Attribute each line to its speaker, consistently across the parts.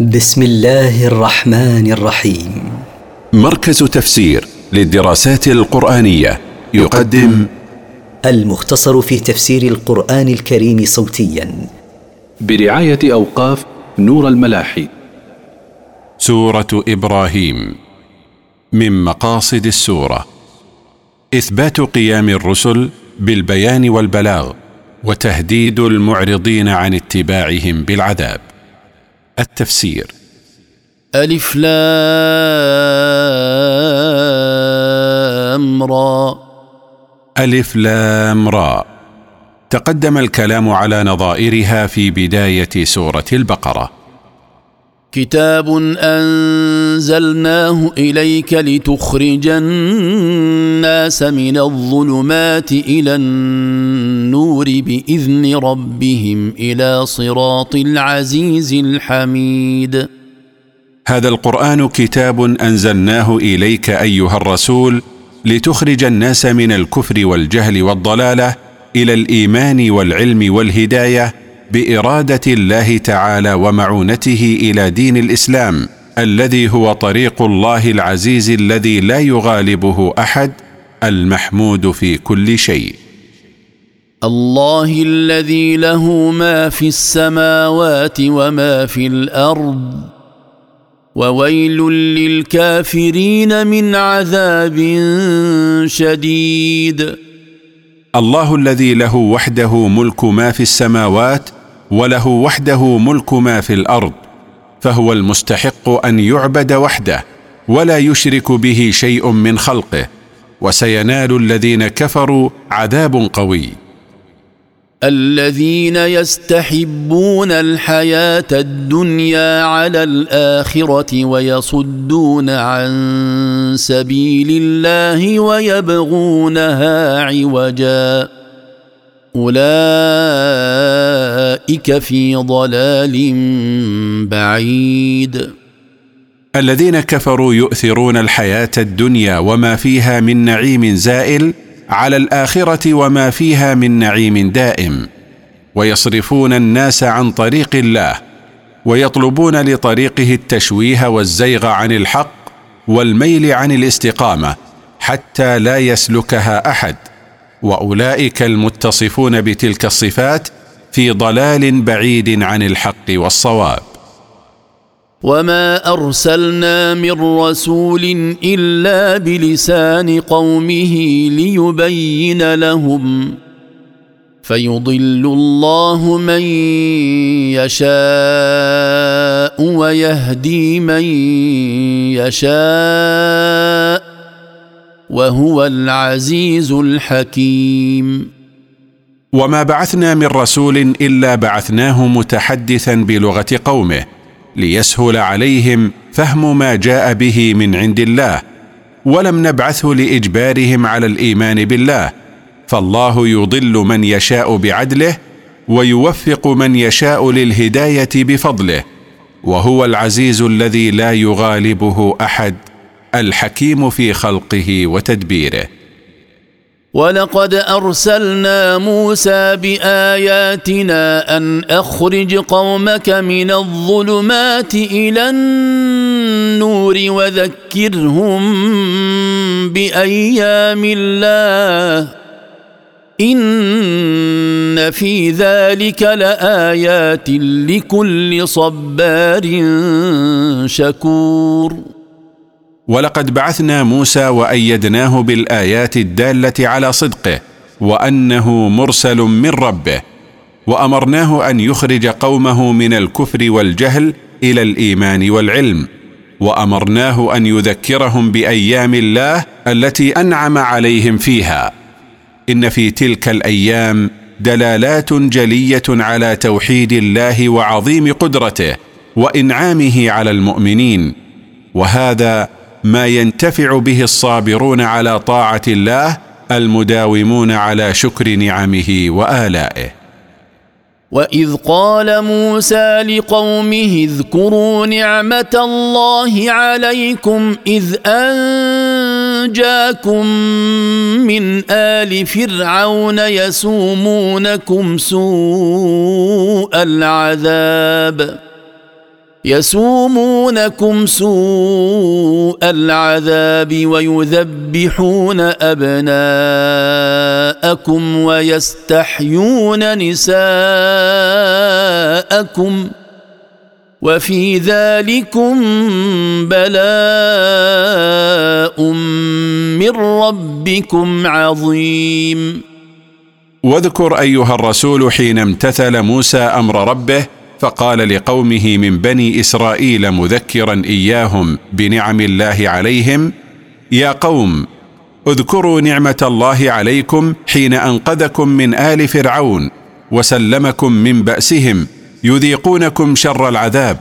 Speaker 1: بسم الله الرحمن الرحيم.
Speaker 2: مركز تفسير للدراسات القرآنية يقدم
Speaker 1: المختصر في تفسير القرآن الكريم صوتيا.
Speaker 3: برعاية أوقاف نور الملاحي.
Speaker 2: سورة إبراهيم. من مقاصد السورة إثبات قيام الرسل بالبيان والبلاغ وتهديد المعرضين عن اتباعهم بالعذاب. التفسير.
Speaker 4: ألف لام را.
Speaker 2: ألف لام را. تقدم الكلام على نظائرها في بداية سورة البقرة.
Speaker 4: كتاب أنزلناه إليك لتخرج الناس من الظلمات إلى النور بإذن ربهم إلى صراط العزيز الحميد.
Speaker 2: هذا القرآن كتاب أنزلناه إليك أيها الرسول لتخرج الناس من الكفر والجهل والضلالة إلى الإيمان والعلم والهداية بإرادة الله تعالى ومعونته إلى دين الإسلام. الذي هو طريق الله العزيز الذي لا يغالبه أحد المحمود في كل شيء.
Speaker 4: الله الذي له ما في السماوات وما في الأرض وويل للكافرين من عذاب شديد.
Speaker 2: الله الذي له وحده ملك ما في السماوات وله وحده ملك ما في الأرض. فهو المستحق أن يعبد وحده ولا يشرك به شيء من خلقه وسينال الذين كفروا عذاب قوي.
Speaker 4: الذين يستحبون الحياة الدنيا على الآخرة ويصدون عن سبيل الله ويبغونها عوجا. أولئك في ضلال بعيد.
Speaker 2: الذين كفروا يؤثرون الحياة الدنيا وما فيها من نعيم زائل على الآخرة وما فيها من نعيم دائم. ويصرفون الناس عن طريق الله ويطلبون لطريقه التشويه والزيغ عن الحق والميل عن الاستقامة حتى لا يسلكها أحد. وأولئك المتصفون بتلك الصفات في ضلال بعيد عن الحق والصواب.
Speaker 4: وما ارسلنا من رسول الا بلسان قومه ليبين لهم فيضل الله من يشاء ويهدي من يشاء وهو العزيز الحكيم.
Speaker 2: وما بعثنا من رسول إلا بعثناه متحدثا بلغة قومه ليسهل عليهم فهم ما جاء به من عند الله ولم نبعثه لإجبارهم على الإيمان بالله فالله يضل من يشاء بعدله ويوفق من يشاء للهداية بفضله وهو العزيز الذي لا يغالبه أحد. الحكيم في خلقه وتدبيره.
Speaker 4: ولقد أرسلنا موسى بآياتنا أن أخرج قومك من الظلمات إلى النور وذكرهم بأيام الله. إن في ذلك لآيات لكل صبار شكور.
Speaker 2: ولقد بعثنا موسى وأيدناه بالآيات الدالة على صدقه وأنه مرسل من ربه وأمرناه أن يخرج قومه من الكفر والجهل إلى الإيمان والعلم وأمرناه أن يذكرهم بأيام الله التي أنعم عليهم فيها. إن في تلك الأيام دلالات جلية على توحيد الله وعظيم قدرته وإنعامه على المؤمنين وهذا ما ينتفع به الصابرون على طاعة الله المداومون على شكر نعمه وآلائه.
Speaker 4: وإذ قال موسى لقومه اذكروا نعمة الله عليكم إذ أنجاكم من آل فرعون يسومونكم سوء العذاب. يسومونكم سوء العذاب ويذبحون أبناءكم ويستحيون نساءكم وفي ذلكم بلاء من ربكم عظيم.
Speaker 2: واذكر أيها الرسول حين امتثل موسى أمر ربه فقال لقومه من بني إسرائيل مذكرا إياهم بنعم الله عليهم يا قوم اذكروا نعمة الله عليكم حين أنقذكم من آل فرعون وسلمكم من بأسهم يذيقونكم شر العذاب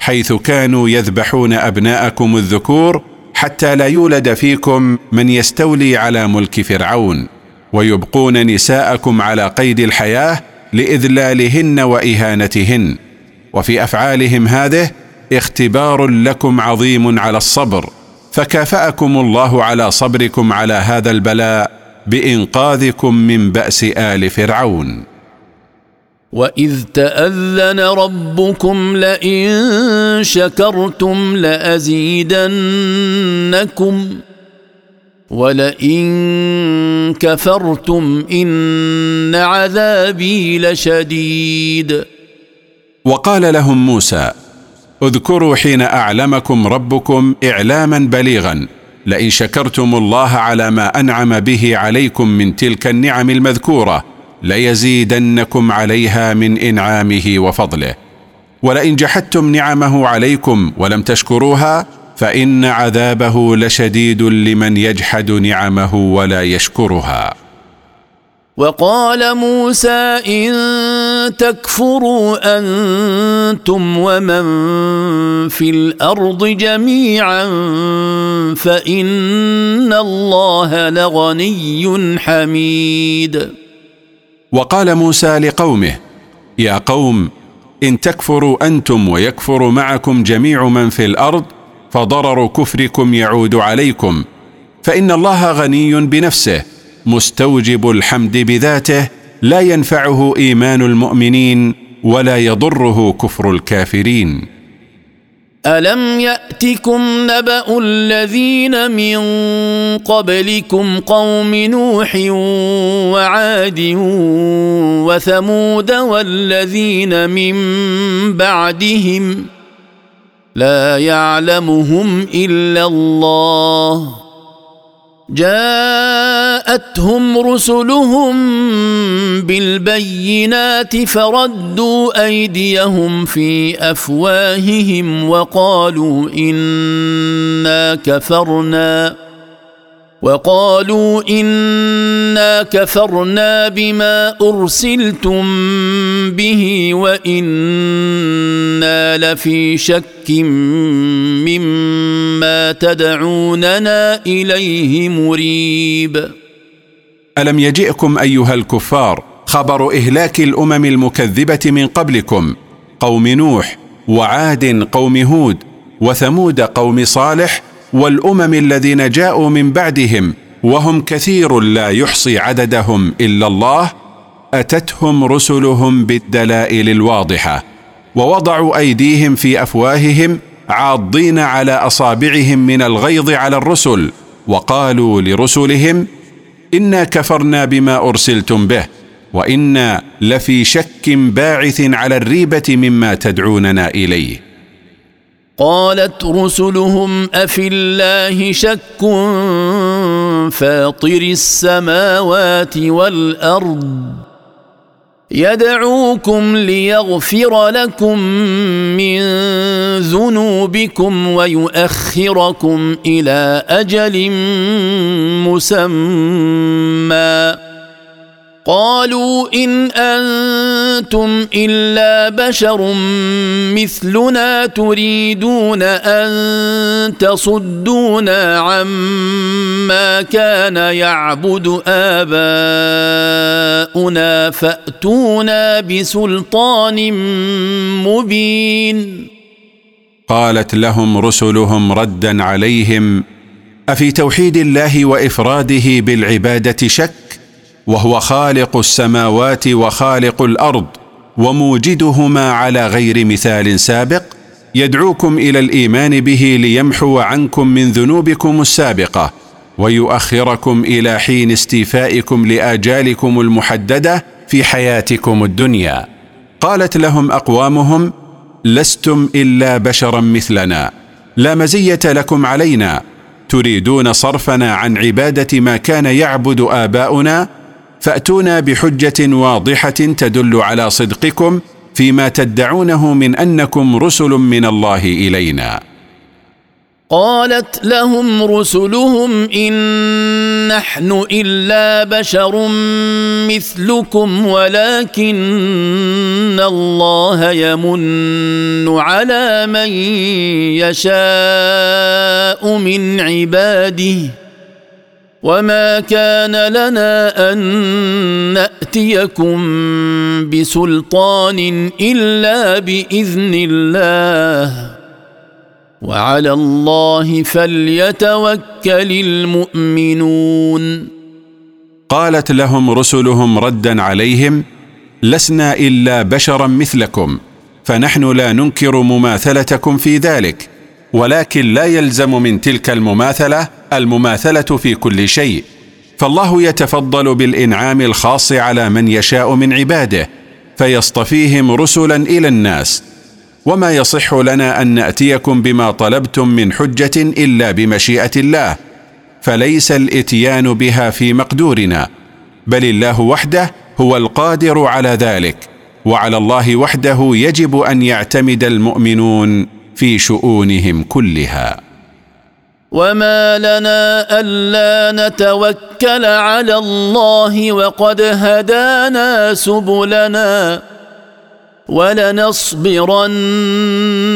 Speaker 2: حيث كانوا يذبحون أبناءكم الذكور حتى لا يولد فيكم من يستولي على ملك فرعون ويبقون نساءكم على قيد الحياة لإذلالهن وإهانتهن. وفي أفعالهم هذه اختبار لكم عظيم على الصبر. فكافأكم الله على صبركم على هذا البلاء بإنقاذكم من بأس آل فرعون.
Speaker 4: وإذ تأذن ربكم لئن شكرتم لأزيدنكم. ولئن كفرتم ان عذابي لشديد.
Speaker 2: وقال لهم موسى اذكروا حين أعلمكم ربكم إعلاما بليغا لئن شكرتم الله على ما أنعم به عليكم من تلك النعم المذكورة ليزيدنكم عليها من إنعامه وفضله. ولئن جحدتم نعمه عليكم ولم تشكروها فإن عذابه لشديد لمن يجحد نعمه ولا يشكرها.
Speaker 4: وقال موسى إن تكفروا أنتم ومن في الأرض جميعا فإن الله لغني حميد.
Speaker 2: وقال موسى لقومه يا قوم إن تكفروا أنتم ويكفر معكم جميع من في الأرض فضرر كفركم يعود عليكم. فإن الله غني بنفسه مستوجب الحمد بذاته لا ينفعه إيمان المؤمنين ولا يضره كفر الكافرين.
Speaker 4: ألم يأتكم نبأ الذين من قبلكم قوم نوح وعاد وثمود والذين من بعدهم لا يعلمهم إلا الله. جاءتهم رسلهم بالبينات فردوا أيديهم في أفواههم وقالوا إنا كفرنا. وقالوا إنا كفرنا بما أرسلتم به وإنا لفي شك مما تدعوننا إليه مريب.
Speaker 2: ألم يجئكم أيها الكفار خبر إهلاك الأمم المكذبة من قبلكم قوم نوح وعاد قوم هود وثمود قوم صالح والأمم الذين جاءوا من بعدهم وهم كثير لا يحصي عددهم إلا الله أتتهم رسلهم بالدلائل الواضحة ووضعوا أيديهم في أفواههم عاضين على أصابعهم من الغيظ على الرسل وقالوا لرسلهم إنا كفرنا بما أرسلتم به وإنا لفي شك باعث على الريبة مما تدعوننا إليه.
Speaker 4: قالت رسلهم أفي الله شك فاطر السماوات والأرض يدعوكم ليغفر لكم من ذنوبكم ويؤخركم إلى أجل مسمى قالوا إن أنتم إلا بشر مثلنا تريدون أن تصدونا عما كان يعبد آباؤنا فأتونا بسلطان مبين.
Speaker 2: قالت لهم رسلهم ردا عليهم أفي توحيد الله وإفراده بالعبادة شك؟ وهو خالق السماوات وخالق الأرض وموجدهما على غير مثال سابق يدعوكم إلى الإيمان به ليمحو عنكم من ذنوبكم السابقة ويؤخركم إلى حين استيفائكم لآجالكم المحددة في حياتكم الدنيا. قالت لهم أقوامهم لستم إلا بشرا مثلنا لا مزية لكم علينا تريدون صرفنا عن عبادة ما كان يعبد آباؤنا فأتونا بحجة واضحة تدل على صدقكم فيما تدعونه من أنكم رسل من الله إلينا.
Speaker 4: قالت لهم رسلهم إن نحن إلا بشر مثلكم ولكن الله يمن على من يشاء من عباده. وما كان لنا ان ناتيكم بسلطان الا باذن الله وعلى الله فليتوكل المؤمنون
Speaker 2: قالت لهم رسلهم ردا عليهم لسنا الا بشرا مثلكم فنحن لا ننكر مماثلتكم في ذلك ولكن لا يلزم من تلك المماثله المماثلة في كل شيء فالله يتفضل بالإنعام الخاص على من يشاء من عباده فيصطفيهم رسلا إلى الناس. وما يصح لنا أن نأتيكم بما طلبتم من حجة إلا بمشيئة الله فليس الإتيان بها في مقدورنا بل الله وحده هو القادر على ذلك وعلى الله وحده يجب أن يعتمد المؤمنون في شؤونهم كلها.
Speaker 4: وما لنا الا نتوكل على الله وقد هدانا سبلنا ولنصبرن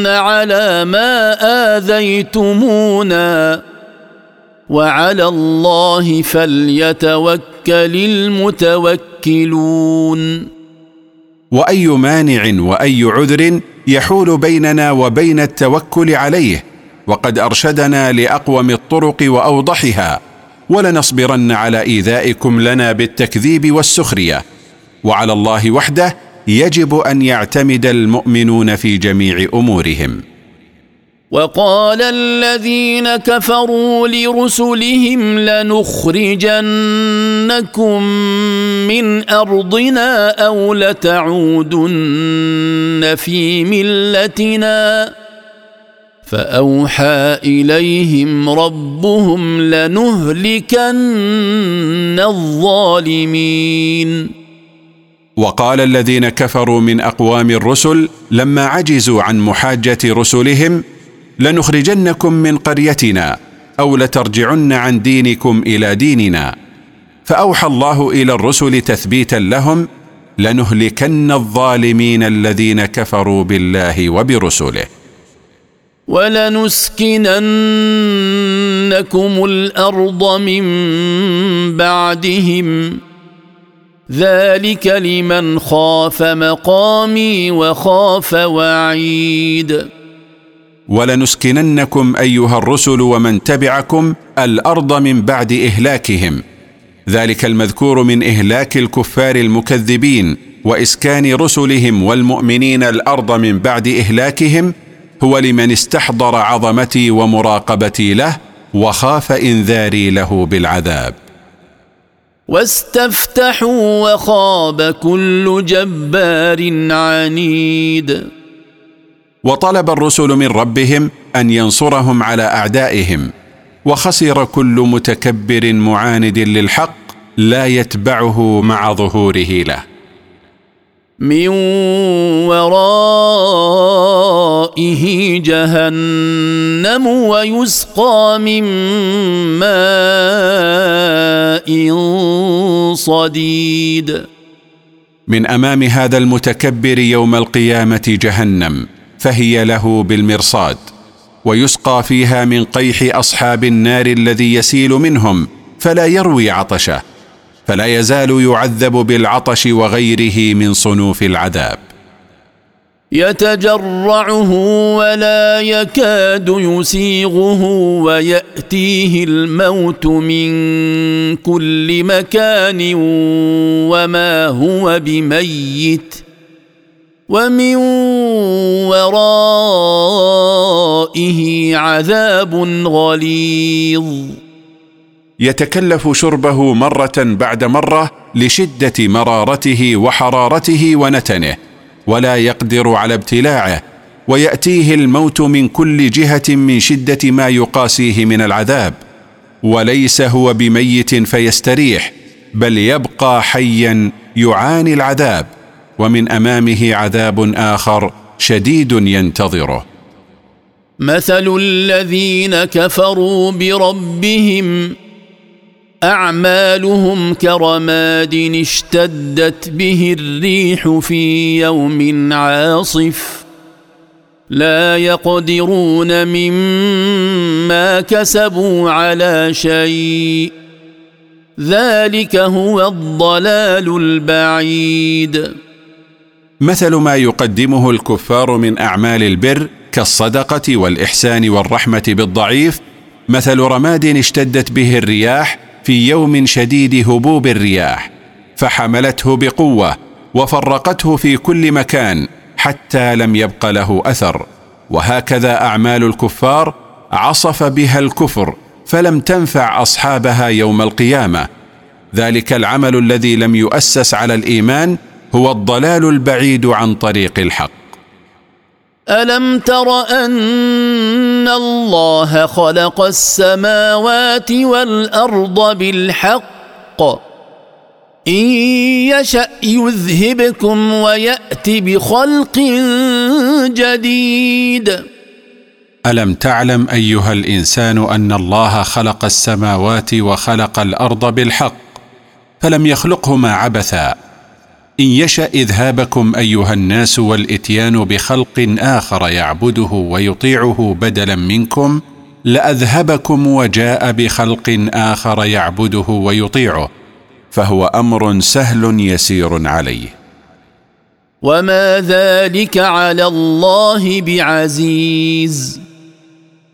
Speaker 4: على ما اذيتمونا وعلى الله فليتوكل المتوكلون
Speaker 2: واي مانع واي عذر يحول بيننا وبين التوكل عليه وقد أرشدنا لأقوم الطرق وأوضحها ولنصبرن على إيذائكم لنا بالتكذيب والسخرية. وعلى الله وحده يجب أن يعتمد المؤمنون في جميع أمورهم.
Speaker 4: وقال الذين كفروا لرسلهم لنخرجنكم من أرضنا أو لتعودن في ملتنا. فأوحى إليهم ربهم لنهلكن الظالمين.
Speaker 2: وقال الذين كفروا من أقوام الرسل لما عجزوا عن محاجة رسلهم لنخرجنكم من قريتنا أو لترجعن عن دينكم إلى ديننا. فأوحى الله إلى الرسل تثبيتا لهم لنهلكن الظالمين الذين كفروا بالله وبرسله.
Speaker 4: ولنسكننكم الأرض من بعدهم. ذلك لمن خاف مقامي وخاف وعيد.
Speaker 2: ولنسكننكم أيها الرسل ومن تبعكم الأرض من بعد إهلاكهم. ذلك المذكور من إهلاك الكفار المكذبين وإسكان رسلهم والمؤمنين الأرض من بعد إهلاكهم هو لمن استحضر عظمتي ومراقبتي له وخاف انذاري له بالعذاب.
Speaker 4: واستفتحوا وخاب كل جبار عنيد.
Speaker 2: وطلب الرسل من ربهم أن ينصرهم على أعدائهم وخسر كل متكبر معاند للحق لا يتبعه مع ظهوره له.
Speaker 4: من ورائه جهنم ويسقى من ماء صديد.
Speaker 2: من أمام هذا المتكبر يوم القيامة جهنم فهي له بالمرصاد ويسقى فيها من قيح أصحاب النار الذي يسيل منهم فلا يروي عطشه. فلا يزال يعذب بالعطش وغيره من صنوف العذاب.
Speaker 4: يتجرعه ولا يكاد يسيغه ويأتيه الموت من كل مكان وما هو بميت ومن ورائه عذاب غليظ.
Speaker 2: يتكلف شربه مرة بعد مرة لشدة مرارته وحرارته ونتنه ولا يقدر على ابتلاعه ويأتيه الموت من كل جهة من شدة ما يقاسيه من العذاب وليس هو بميت فيستريح بل يبقى حيا يعاني العذاب ومن أمامه عذاب آخر شديد ينتظره.
Speaker 4: مثل الذين كفروا بربهم أعمالهم كرماد اشتدت به الريح في يوم عاصف. لا يقدرون مما كسبوا على شيء. ذلك هو الضلال البعيد.
Speaker 2: مثل ما يقدمه الكفار من أعمال البر كالصدقة والإحسان والرحمة بالضعيف مثل رماد اشتدت به الرياح في يوم شديد هبوب الرياح فحملته بقوة وفرقته في كل مكان حتى لم يبق له أثر. وهكذا أعمال الكفار عصف بها الكفر فلم تنفع أصحابها يوم القيامة. ذلك العمل الذي لم يؤسس على الإيمان هو الضلال البعيد عن طريق الحق.
Speaker 4: ألم تر أن الله خلق السماوات والأرض بالحق؟ إن يشأ يذهبكم ويأت بخلق جديد.
Speaker 2: ألم تعلم أيها الإنسان أن الله خلق السماوات وخلق الأرض بالحق؟ فلم يخلقهما عبثا. إن يشأ إذهابكم أيها الناس والإتيان بخلق آخر يعبده ويطيعه بدلا منكم لأذهبكم وجاء بخلق آخر يعبده ويطيعه فهو أمر سهل يسير عليه.
Speaker 4: وما ذلك على الله بعزيز.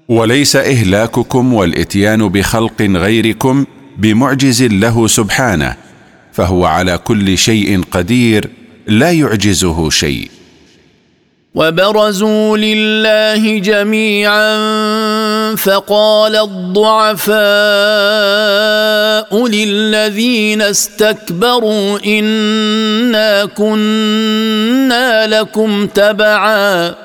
Speaker 2: وليس إهلاككم والإتيان بخلق غيركم بمعجز له سبحانه فهو على كل شيء قدير لا يعجزه شيء.
Speaker 4: وبرزوا لله جميعا فقال الضعفاء للذين استكبروا انا كنا لكم تبعا.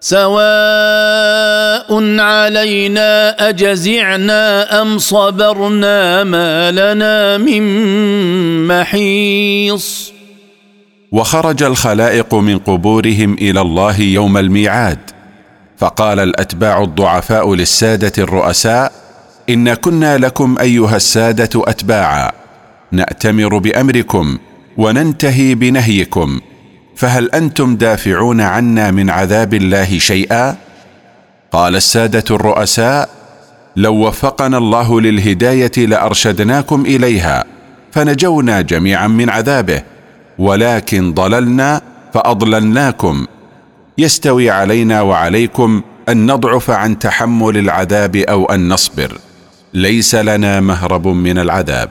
Speaker 4: سواء علينا أجزعنا أم صبرنا ما لنا من محيص.
Speaker 2: وخرج الخلائق من قبورهم إلى الله يوم الميعاد. فقال الأتباع الضعفاء للسادة الرؤساء إن كنا لكم أيها السادة أتباعا. نأتمر بأمركم وننتهي بنهيكم. فهل أنتم دافعون عنا من عذاب الله شيئا؟ قال السادة الرؤساء لو وفقنا الله للهداية لأرشدناكم إليها فنجونا جميعا من عذابه ولكن ضللنا فأضللناكم. يستوي علينا وعليكم أن نضعف عن تحمل العذاب أو أن نصبر. ليس لنا مهرب من العذاب.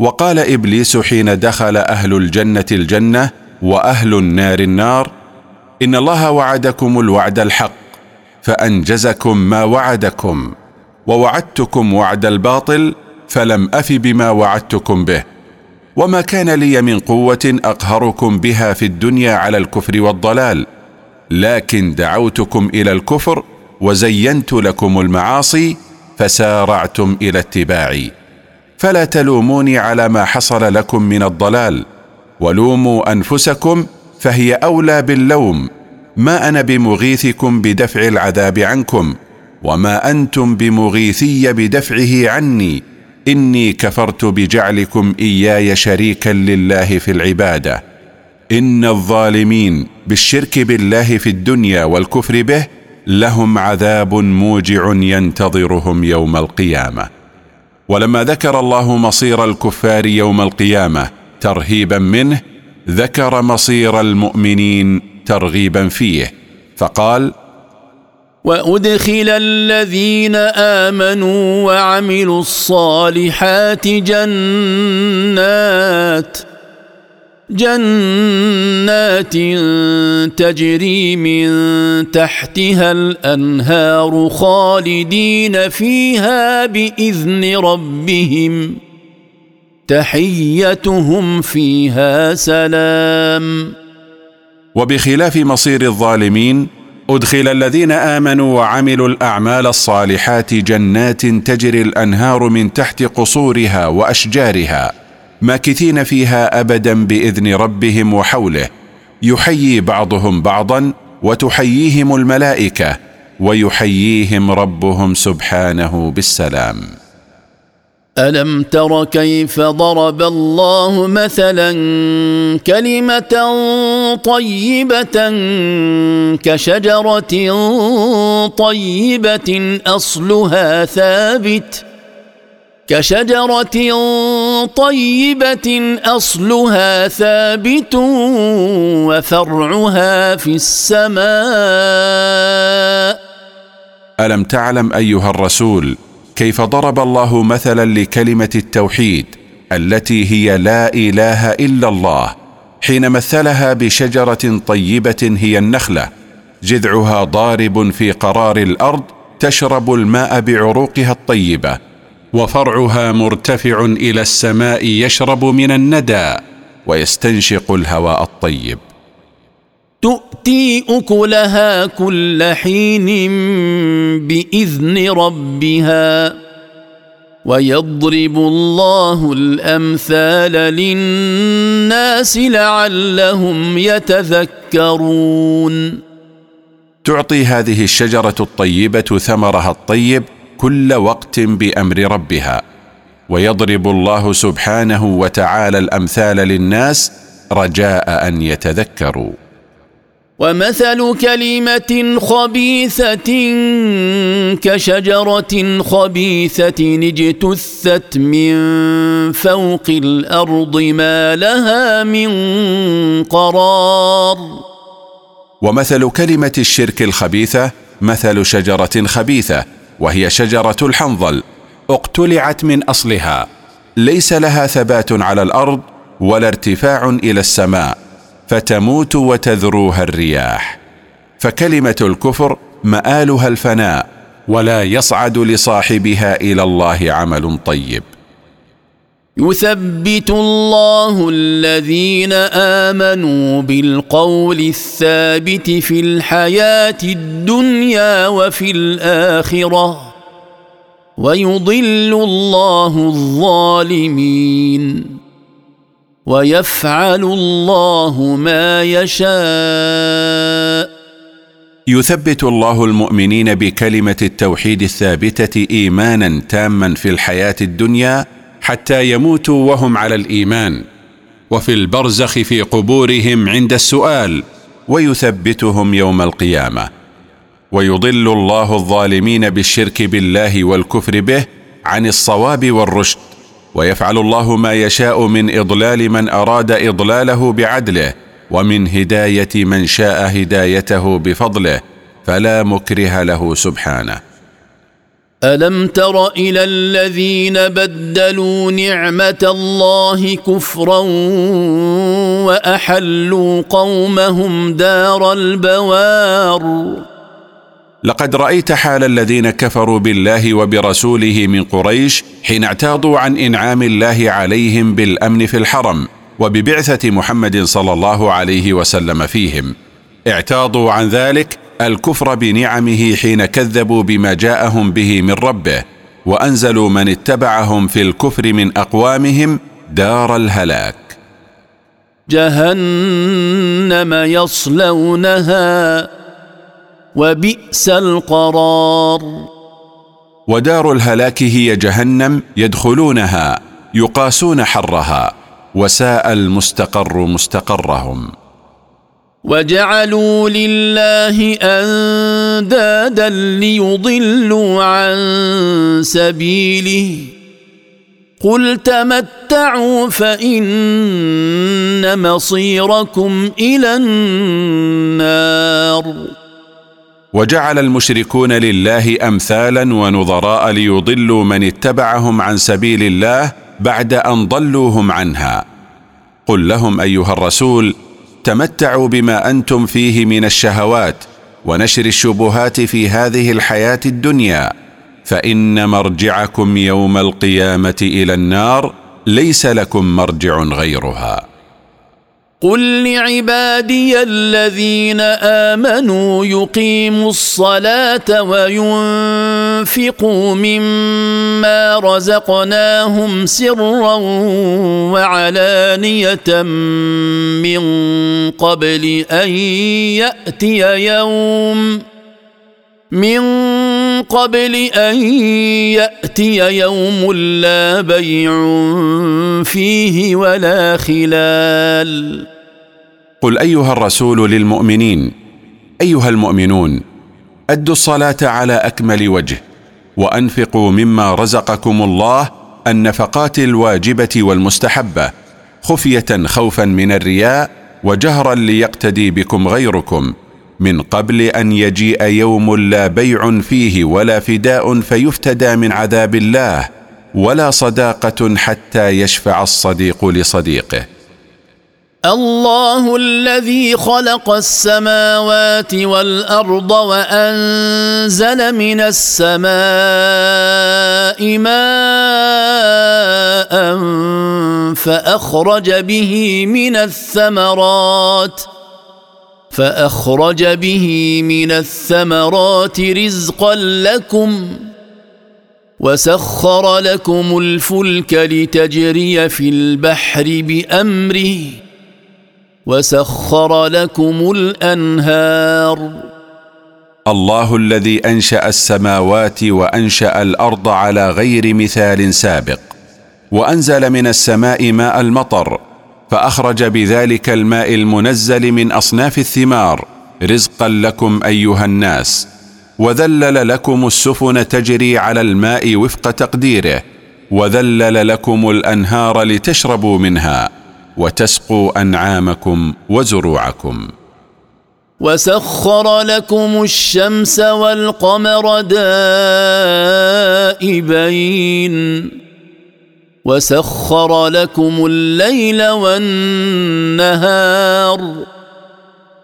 Speaker 2: وقال إبليس حين دخل أهل الجنة الجنة وأهل النار النار إن الله وعدكم الوعد الحق فأنجزكم ما وعدكم ووعدتكم وعد الباطل فلم أف بما وعدتكم به وما كان لي من قوة أقهركم بها في الدنيا على الكفر والضلال لكن دعوتكم إلى الكفر وزينت لكم المعاصي فسارعتم إلى اتباعي. فلا تلوموني على ما حصل لكم من الضلال. ولوموا أنفسكم فهي أولى باللوم. ما أنا بمغيثكم بدفع العذاب عنكم وما أنتم بمغيثي بدفعه عني. إني كفرت بجعلكم إياي شريكا لله في العبادة. إن الظالمين بالشرك بالله في الدنيا والكفر به لهم عذاب موجع ينتظرهم يوم القيامة. ولما ذكر الله مصير الكفار يوم القيامة ترهيبا منه ذكر مصير المؤمنين ترغيبا فيه. فقال
Speaker 4: وأدخل الذين آمنوا وعملوا الصالحات جنات جنات تجري من تحتها الأنهار خالدين فيها بإذن ربهم. تحيتهم فيها سلام.
Speaker 2: وبخلاف مصير الظالمين أدخل الذين آمنوا وعملوا الأعمال الصالحات جنات تجري الأنهار من تحت قصورها وأشجارها. ماكثين فيها ابدا بإذن ربهم وحوله. يحيي بعضهم بعضا وتحييهم الملائكة ويحييهم ربهم سبحانه بالسلام.
Speaker 4: ألم تر كيف ضرب الله مثلا كلمة طيبة كشجرة طيبة أصلها ثابت كشجرة طيبة أصلها ثابت وفرعها في السماء.
Speaker 2: ألم تعلم أيها الرسول كيف ضرب الله مثلا لكلمة التوحيد التي هي لا إله إلا الله حين مثلها بشجرة طيبة هي النخلة جذعها ضارب في قرار الأرض تشرب الماء بعروقها الطيبة وفرعها مرتفع إلى السماء يشرب من الندى ويستنشق الهواء الطيب.
Speaker 4: تؤتي أكلها كل حين بإذن ربها ويضرب الله الأمثال للناس لعلهم يتذكرون.
Speaker 2: تعطي هذه الشجرة الطيبة ثمرها الطيب كل وقت بأمر ربها. ويضرب الله سبحانه وتعالى الأمثال للناس رجاء أن يتذكروا.
Speaker 4: ومثل كلمة خبيثة كشجرة خبيثة اجتثت من فوق الأرض ما لها من قرار.
Speaker 2: ومثل كلمة الشرك الخبيثة مثل شجرة خبيثة وهي شجرة الحنظل اقتلعت من أصلها. ليس لها ثبات على الأرض ولا ارتفاع إلى السماء فتموت وتذروها الرياح. فكلمة الكفر مآلها الفناء ولا يصعد لصاحبها إلى الله عمل طيب.
Speaker 4: يثبت الله الذين آمنوا بالقول الثابت في الحياة الدنيا وفي الآخرة ويضل الله الظالمين ويفعل الله ما يشاء
Speaker 2: يثبت الله المؤمنين بكلمة التوحيد الثابتة إيمانا تاما في الحياة الدنيا حتى يموتوا وهم على الإيمان وفي البرزخ في قبورهم عند السؤال ويثبتهم يوم القيامة. ويضل الله الظالمين بالشرك بالله والكفر به عن الصواب والرشد ويفعل الله ما يشاء من إضلال من أراد إضلاله بعدله ومن هداية من شاء هدايته بفضله فلا مكره له سبحانه.
Speaker 4: الم تر إلى الذين بدلوا نعمه الله كفرا واحلوا قومهم دار البوار
Speaker 2: لقد رايت حال الذين كفروا بالله وبرسوله من قريش حين اعتاضوا عن انعام الله عليهم بالامن في الحرم وببعثه محمد صلى الله عليه وسلم فيهم اعتاضوا عن ذلك الكفر بنعمه حين كذبوا بما جاءهم به من ربه وأنزلوا من اتبعهم في الكفر من أقوامهم دار الهلاك.
Speaker 4: جهنم يصلونها وبئس القرار.
Speaker 2: ودار الهلاك هي جهنم يدخلونها يقاسون حرها وساء المستقر مستقرهم.
Speaker 4: وجعلوا لله أندادا ليضلوا عن سبيله. قل تمتعوا فإن مصيركم إلى النار.
Speaker 2: وجعل المشركون لله أمثالا ونظراء ليضلوا من اتبعهم عن سبيل الله بعد أن ضلوهم عنها. قل لهم أيها الرسول تمتعوا بما أنتم فيه من الشهوات ونشر الشبهات في هذه الحياة الدنيا. فإن مرجعكم يوم القيامة إلى النار ليس لكم مرجع غيرها.
Speaker 4: قل لعبادي الذين آمنوا يقيموا الصلاة وينفقوا مما رزقناهم سرا وعلانية من قبل أن يأتي يوم من قبل أن يأتي يوم لا بيع فيه ولا خلال.
Speaker 2: قل أيها الرسول للمؤمنين أيها المؤمنون أدوا الصلاة على أكمل وجه وأنفقوا مما رزقكم الله النفقات الواجبة والمستحبة خفية خوفا من الرياء وجهرا ليقتدي بكم غيركم. من قبل أن يجيء يوم لا بيع فيه ولا فداء فيفتدى من عذاب الله ولا صداقة حتى يشفع الصديق لصديقه.
Speaker 4: الله الذي خلق السماوات والأرض وأنزل من السماء ماء فأخرج به من الثمرات. فأخرج به من الثمرات رزقا لكم وسخر لكم الفلك لتجري في البحر بأمره وسخر لكم الأنهار.
Speaker 2: الله الذي أنشأ السماوات وأنشأ الأرض على غير مثال سابق وأنزل من السماء ماء المطر فأخرج بذلك الماء المنزل من أصناف الثمار رزقا لكم أيها الناس وذلل لكم السفن تجري على الماء وفق تقديره وذلل لكم الأنهار لتشربوا منها وتسقوا أنعامكم وزروعكم.
Speaker 4: وسخر لكم الشمس والقمر دائبين. وسخر لكم الليل والنهار.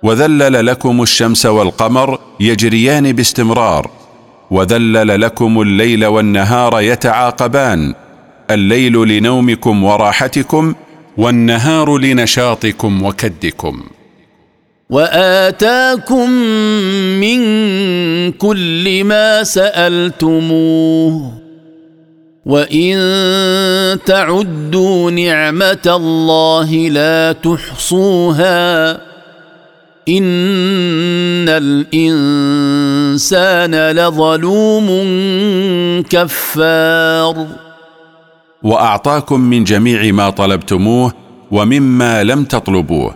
Speaker 2: وذلل لكم الشمس والقمر يجريان باستمرار. وذلل لكم الليل والنهار يتعاقبان. الليل لنومكم وراحتكم والنهار لنشاطكم وكدكم.
Speaker 4: وآتاكم من كل ما سألتموه. وان تعدوا نعمه الله لا تحصوها ان الانسان لظلوم كفار
Speaker 2: واعطاكم من جميع ما طلبتموه ومما لم تطلبوه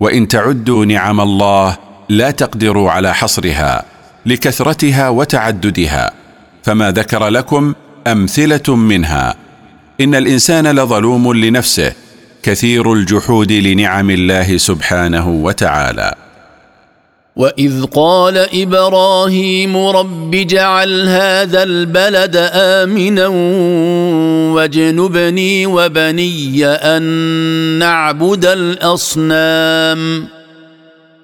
Speaker 2: وان تعدوا نعم الله لا تقدروا على حصرها لكثرتها وتعددها فما ذكر لكم أمثلة منها إن الإنسان لظلوم لنفسه كثير الجحود لنعم الله سبحانه وتعالى.
Speaker 4: وإذ قال إبراهيم رب اجعل هذا البلد آمنا واجنبني وبني أن نعبد الأصنام.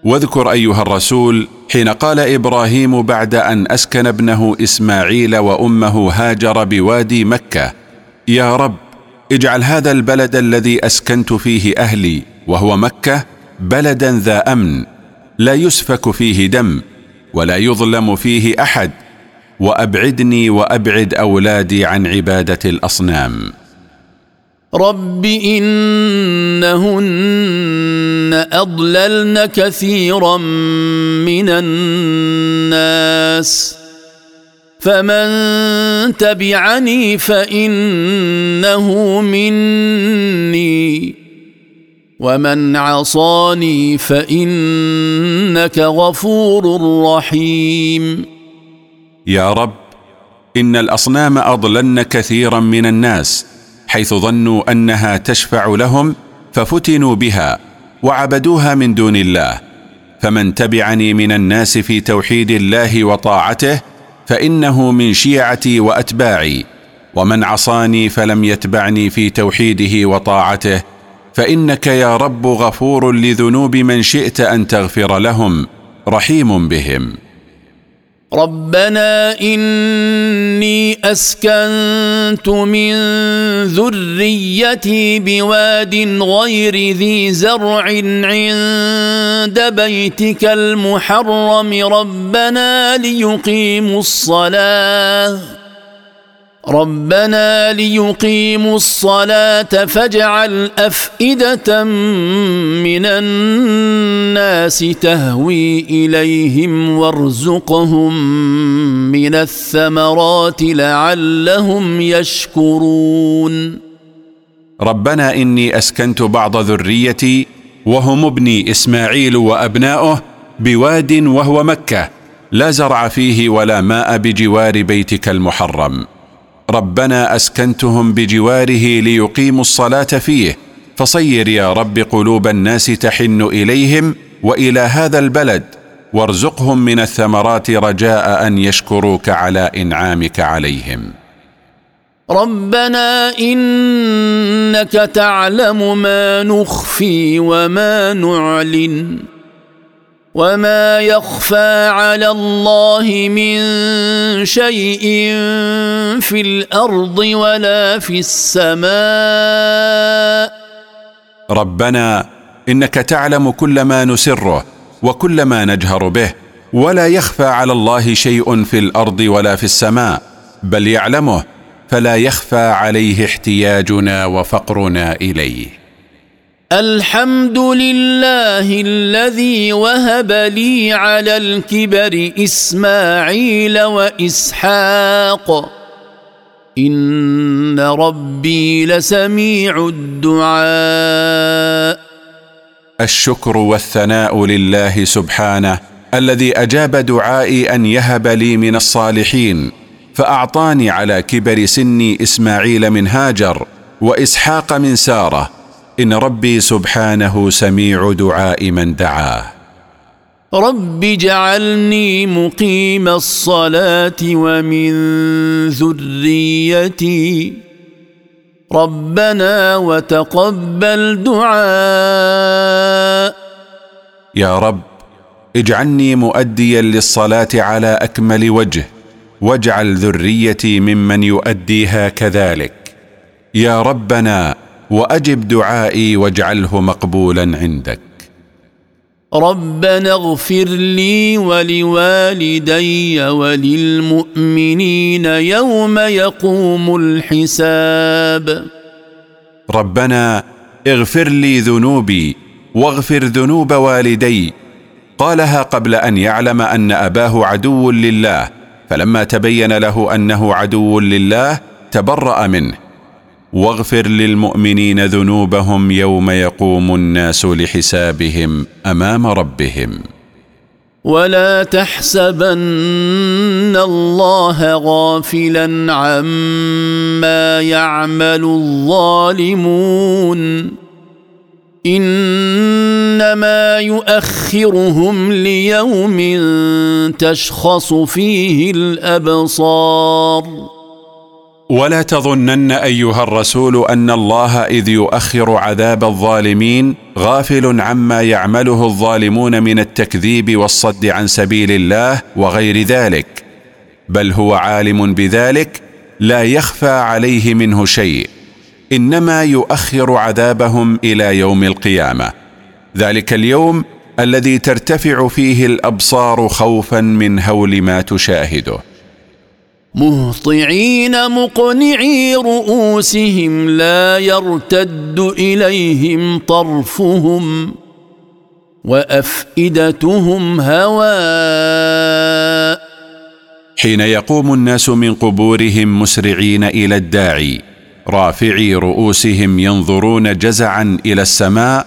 Speaker 2: واذكر أيها الرسول حين قال إبراهيم بعد أن أسكن ابنه إسماعيل وأمه هاجر بوادي مكة يا رب اجعل هذا البلد الذي أسكنت فيه أهلي وهو مكة بلدا ذا أمن لا يسفك فيه دم ولا يظلم فيه أحد وأبعدني وأبعد أولادي عن عبادة الأصنام.
Speaker 4: رب انهن اضللن كثيرا من الناس فمن تبعني فانه مني ومن عصاني فانك غفور رحيم
Speaker 2: يا رب ان الاصنام اضللن كثيرا من الناس حيث ظنوا أنها تشفع لهم ففتنوا بها وعبدوها من دون الله. فمن تبعني من الناس في توحيد الله وطاعته فإنه من شيعتي وأتباعي. ومن عصاني فلم يتبعني في توحيده وطاعته فإنك يا رب غفور لذنوب من شئت أن تغفر لهم رحيم بهم.
Speaker 4: ربنا إني أسكنت من ذريتي بواد غير ذي زرع عند بيتك المحرم. ربنا ليقيموا الصلاة. ربنا ليقيموا الصلاة فاجعل أفئدة من الناس تهوي إليهم وارزقهم من الثمرات لعلهم يشكرون.
Speaker 2: ربنا إني أسكنت بعض ذريتي وهم ابني إسماعيل وأبناؤه بواد وهو مكة لا زرع فيه ولا ماء بجوار بيتك المحرم. ربنا أسكنتهم بجواره ليقيموا الصلاة فيه. فصير يا رب قلوب الناس تحن إليهم وإلى هذا البلد وارزقهم من الثمرات رجاء أن يشكروك على إنعامك عليهم.
Speaker 4: ربنا إنك تعلم ما نخفي وما نعلن. وما يخفى على الله من شيء في الأرض ولا في السماء
Speaker 2: ربنا انك تعلم كل ما نسره وكل ما نجهر به ولا يخفى على الله شيء في الأرض ولا في السماء بل يعلمه فلا يخفى عليه احتياجنا وفقرنا اليه
Speaker 4: الحمد لله الذي وهب لي على الكبر اسماعيل واسحاق ان ربي لسميع الدعاء
Speaker 2: الشكر والثناء لله سبحانه الذي اجاب دعائي ان يهب لي من الصالحين فاعطاني على كبر سني اسماعيل من هاجر واسحاق من ساره إن ربي سبحانه سميع دعاء من دعاه.
Speaker 4: رب اجعلني مقيم الصلاة ومن ذريتي. ربنا وتقبل دعاء.
Speaker 2: يا رب اجعلني مؤديا للصلاة على أكمل وجه واجعل ذريتي ممن يؤديها كذلك. يا ربنا وأجب دعائي واجعله مقبولا عندك.
Speaker 4: ربنا اغفر لي ولوالدي وللمؤمنين يوم يقوم الحساب.
Speaker 2: ربنا اغفر لي ذنوبي واغفر ذنوب والدي. قالها قبل أن يعلم أن أباه عدو لله فلما تبين له أنه عدو لله تبرأ منه. واغفر للمؤمنين ذنوبهم يوم يقوم الناس لحسابهم أمام ربهم.
Speaker 4: ولا تحسبن الله غافلا عما يعمل الظالمون. إنما يؤخرهم ليوم تشخص فيه الأبصار.
Speaker 2: ولا تظنن أيها الرسول أن الله إذ يؤخر عذاب الظالمين غافل عما يعمله الظالمون من التكذيب والصد عن سبيل الله وغير ذلك. بل هو عالم بذلك لا يخفى عليه منه شيء. إنما يؤخر عذابهم إلى يوم القيامة. ذلك اليوم الذي ترتفع فيه الأبصار خوفا من هول ما تشاهده.
Speaker 4: مهطعين مقنعي رؤوسهم لا يرتد إليهم طرفهم وأفئدتهم هواء
Speaker 2: حين يقوم الناس من قبورهم مسرعين إلى الداعي رافعي رؤوسهم ينظرون جزعا إلى السماء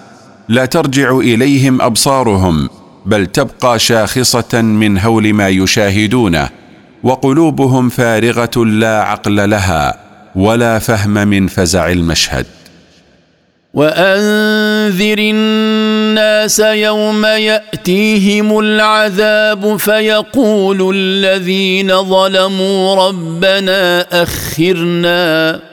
Speaker 2: لا ترجع إليهم أبصارهم بل تبقى شاخصة من هول ما يشاهدونه. وقلوبهم فارغة لا عقل لها ولا فهم من فزع المشهد.
Speaker 4: وأنذر الناس يوم يأتيهم العذاب فيقول الذين ظلموا ربنا أخرنا.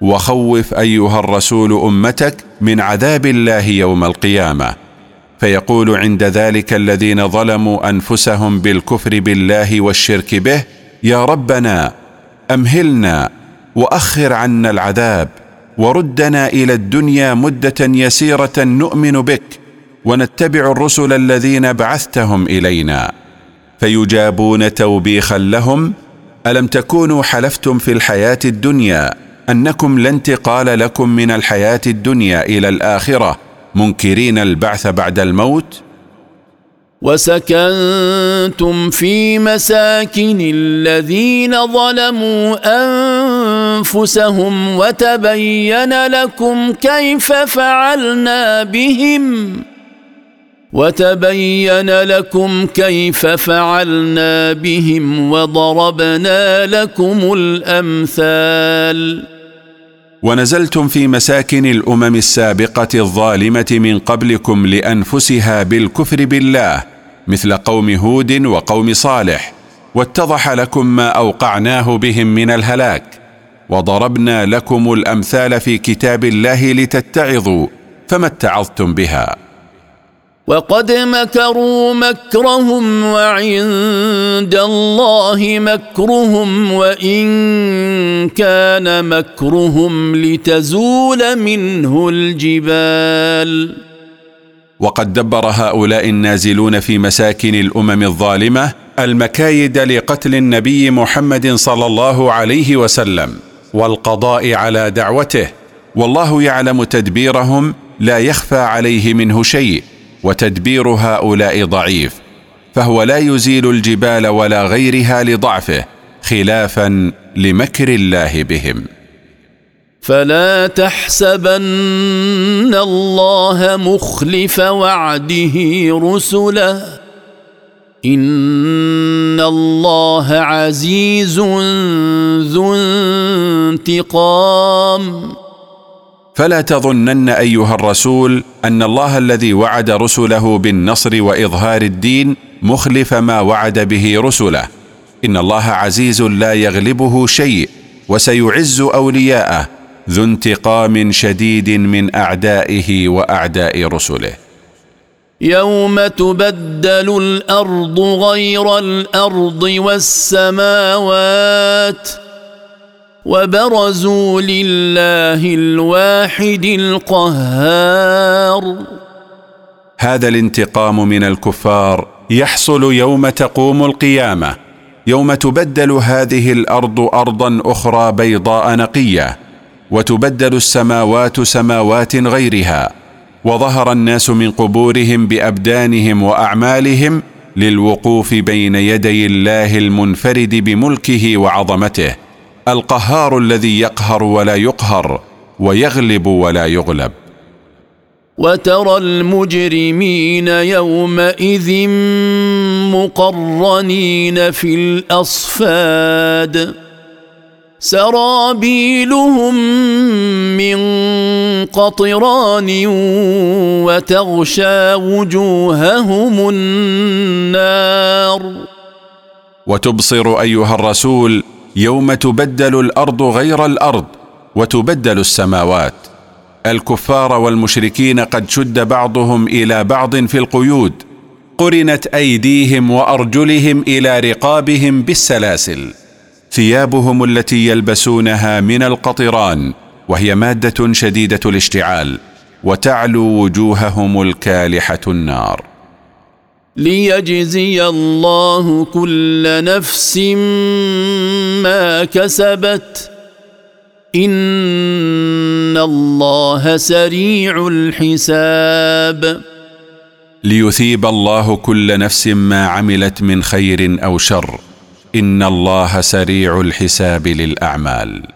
Speaker 2: وخوف أيها الرسول أمتك من عذاب الله يوم القيامة. فيقول عند ذلك الذين ظلموا أنفسهم بالكفر بالله والشرك به يا ربنا أمهلنا وأخر عنا العذاب وردنا إلى الدنيا مدة يسيرة نؤمن بك ونتبع الرسل الذين بعثتهم إلينا. فيجابون توبيخا لهم ألم تكونوا حلفتم في الحياة الدنيا أنكم لا انتقال لكم من الحياة الدنيا إلى الآخرة منكرين البعث بعد الموت؟
Speaker 4: وسكنتم في مساكن الذين ظلموا أنفسهم وتبين لكم كيف فعلنا بهم. وتبين لكم كيف فعلنا بهم وضربنا لكم الأمثال.
Speaker 2: ونزلتم في مساكن الأمم السابقة الظالمة من قبلكم لأنفسها بالكفر بالله مثل قوم هود وقوم صالح واتضح لكم ما أوقعناه بهم من الهلاك وضربنا لكم الأمثال في كتاب الله لتتعظوا فما اتعظتم بها.
Speaker 4: وقد مكروا مكرهم وعند الله مكرهم وإن كان مكرهم لتزول منه الجبال.
Speaker 2: وقد دبر هؤلاء النازلون في مساكن الأمم الظالمة المكايد لقتل النبي محمد صلى الله عليه وسلم والقضاء على دعوته والله يعلم تدبيرهم لا يخفى عليه منه شيء. وتدبير هؤلاء ضعيف فهو لا يزيل الجبال ولا غيرها لضعفه خلافا لمكر الله بهم.
Speaker 4: فلا تحسبن الله مخلف وعده رسله إن الله عزيز ذو انتقام.
Speaker 2: فلا تظنن أيها الرسول أن الله الذي وعد رسله بالنصر وإظهار الدين مخلف ما وعد به رسله. إن الله عزيز لا يغلبه شيء وسيعز أولياءه ذو انتقام شديد من أعدائه وأعداء رسله.
Speaker 4: يوم تبدل الأرض غير الأرض والسماوات وبرزوا لله الواحد القهار.
Speaker 2: هذا الانتقام من الكفار يحصل يوم تقوم القيامة يوم تبدل هذه الأرض ارضا أخرى بيضاء نقية وتبدل السماوات سماوات غيرها وظهر الناس من قبورهم بأبدانهم وأعمالهم للوقوف بين يدي الله المنفرد بملكه وعظمته. القهار الذي يقهر ولا يقهر ويغلب ولا يغلب.
Speaker 4: وترى المجرمين يومئذ مقرنين في الأصفاد. سرابيلهم من قطران وتغشى وجوههم النار.
Speaker 2: وتبصر أيها الرسول يوم تبدل الأرض غير الأرض وتبدل السماوات. الكفار والمشركين قد شد بعضهم إلى بعض في القيود قرنت أيديهم وأرجلهم إلى رقابهم بالسلاسل. ثيابهم التي يلبسونها من القطران وهي مادة شديدة الاشتعال وتعلو وجوههم الكالحة النار.
Speaker 4: ليجزي الله كل نفس ما كسبت. إن الله سريع الحساب.
Speaker 2: ليثيب الله كل نفس ما عملت من خير أو شر. إن الله سريع الحساب للأعمال.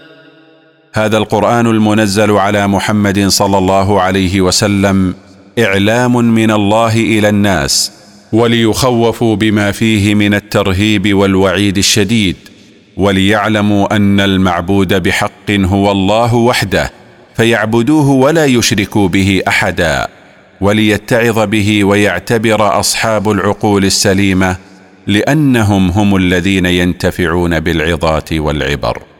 Speaker 2: هذا القرآن المنزل على محمد صلى الله عليه وسلم إعلام من الله إلى الناس وليخوفوا بما فيه من الترهيب والوعيد الشديد وليعلموا أن المعبود بحق هو الله وحده فيعبدوه ولا يشركوا به أحدا وليتعظ به ويعتبر أصحاب العقول السليمة لأنهم هم الذين ينتفعون بالعظات والعبر.